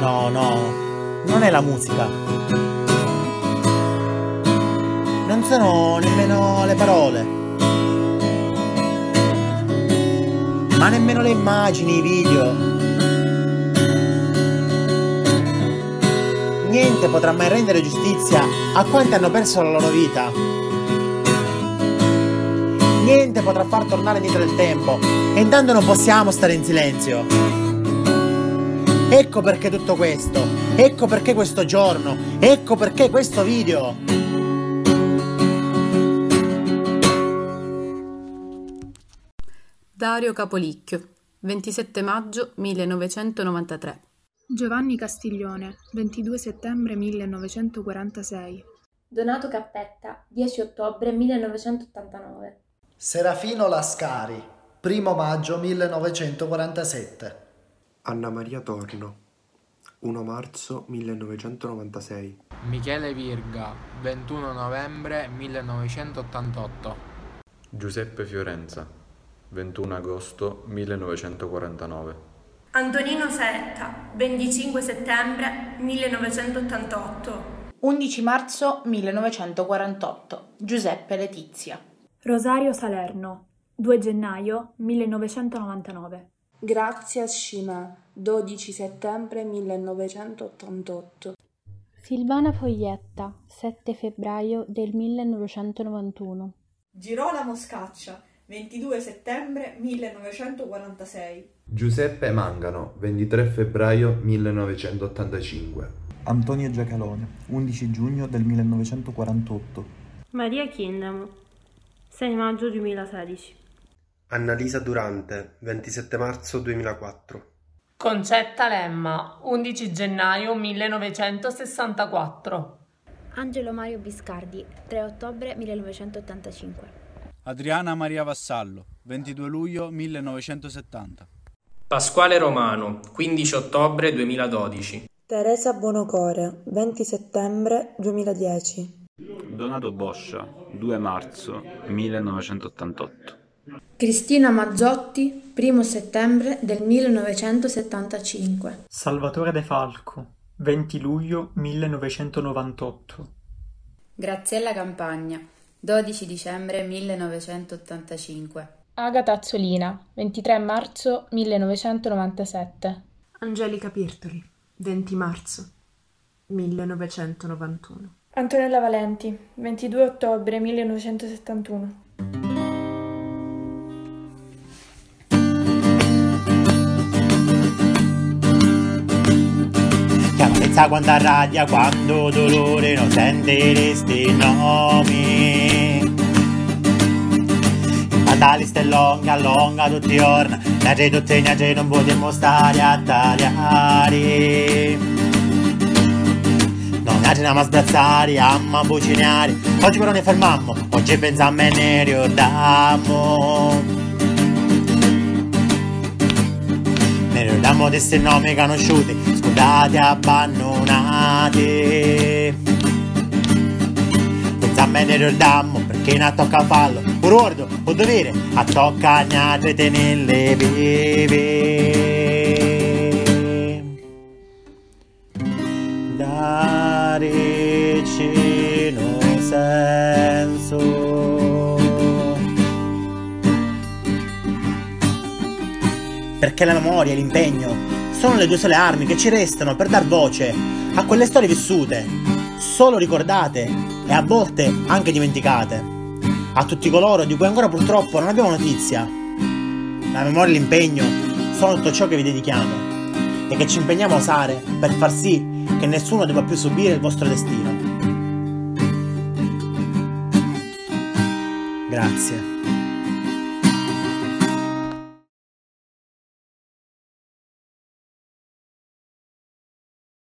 no, no, non è la musica. Non sono nemmeno le parole. Ma nemmeno le immagini, i video. Niente potrà mai rendere giustizia a quanti hanno perso la loro vita. Niente potrà far tornare indietro il tempo e intanto non possiamo stare in silenzio. Ecco perché tutto questo, ecco perché questo giorno, ecco perché questo video. Dario Capolicchio, 27 maggio 1993. Giovanni Castiglione, 22 settembre 1946. Donato Cappetta, 10 ottobre 1989. Serafino Lascari, 1 maggio 1947. Anna Maria Torno, 1 marzo 1996. Michele Virga, 21 novembre 1988. Giuseppe Fiorenza, 21 agosto 1949. Antonino Setta, 25 settembre 1988. 11 marzo 1948. Giuseppe Letizia. Rosario Salerno, 2 gennaio 1999. Grazia Scima, 12 settembre 1988. Silvana Foglietta, 7 febbraio del 1991. Girolamo Scaccia, 22 settembre 1946. Giuseppe Mangano, 23 febbraio 1985. Antonio Giacalone, 11 giugno del 1948. Maria Chiendamo, 6 maggio 2016. Annalisa Durante, 27 marzo 2004. Concetta Lemma, 11 gennaio 1964. Angelo Mario Biscardi, 3 ottobre 1985. Adriana Maria Vassallo, 22 luglio 1970. Pasquale Romano, 15 ottobre 2012. Teresa Buonocore, 20 settembre 2010. Donato Boscia, 2 marzo 1988. Cristina Maggiotti, 1 settembre del 1975. Salvatore De Falco, 20 luglio 1998. Graziella Campagna, 12 dicembre 1985. Agata Azzolina, 23 marzo 1997. Angelica Pirtoli, 20 marzo 1991. Antonella Valenti, 22 ottobre 1971. Pensa quando arradia, quando dolore non sentiresti nomi. Ma lista è longa, longa tutti i giorni, Nage tutti i non potremmo stare a tagliare. Non andiamo a sbrazzare, a bucinare, oggi però ne fermammo, oggi pensiamo e ne ricordiamo. Ne ricordiamo di questi nomi conosciuti, scudati abbandonati senza me ne ricordiamo perché ne tocca fallo un ricordo, un dovere a toccare tenerle vive. Dareci un senso. Perché la memoria l'impegno sono le due sole armi che ci restano per dar voce a quelle storie vissute, solo ricordate e a volte anche dimenticate. A tutti coloro di cui ancora purtroppo non abbiamo notizia. La memoria e l'impegno sono tutto ciò che vi dedichiamo e che ci impegniamo a usare per far sì che nessuno debba più subire il vostro destino. Grazie.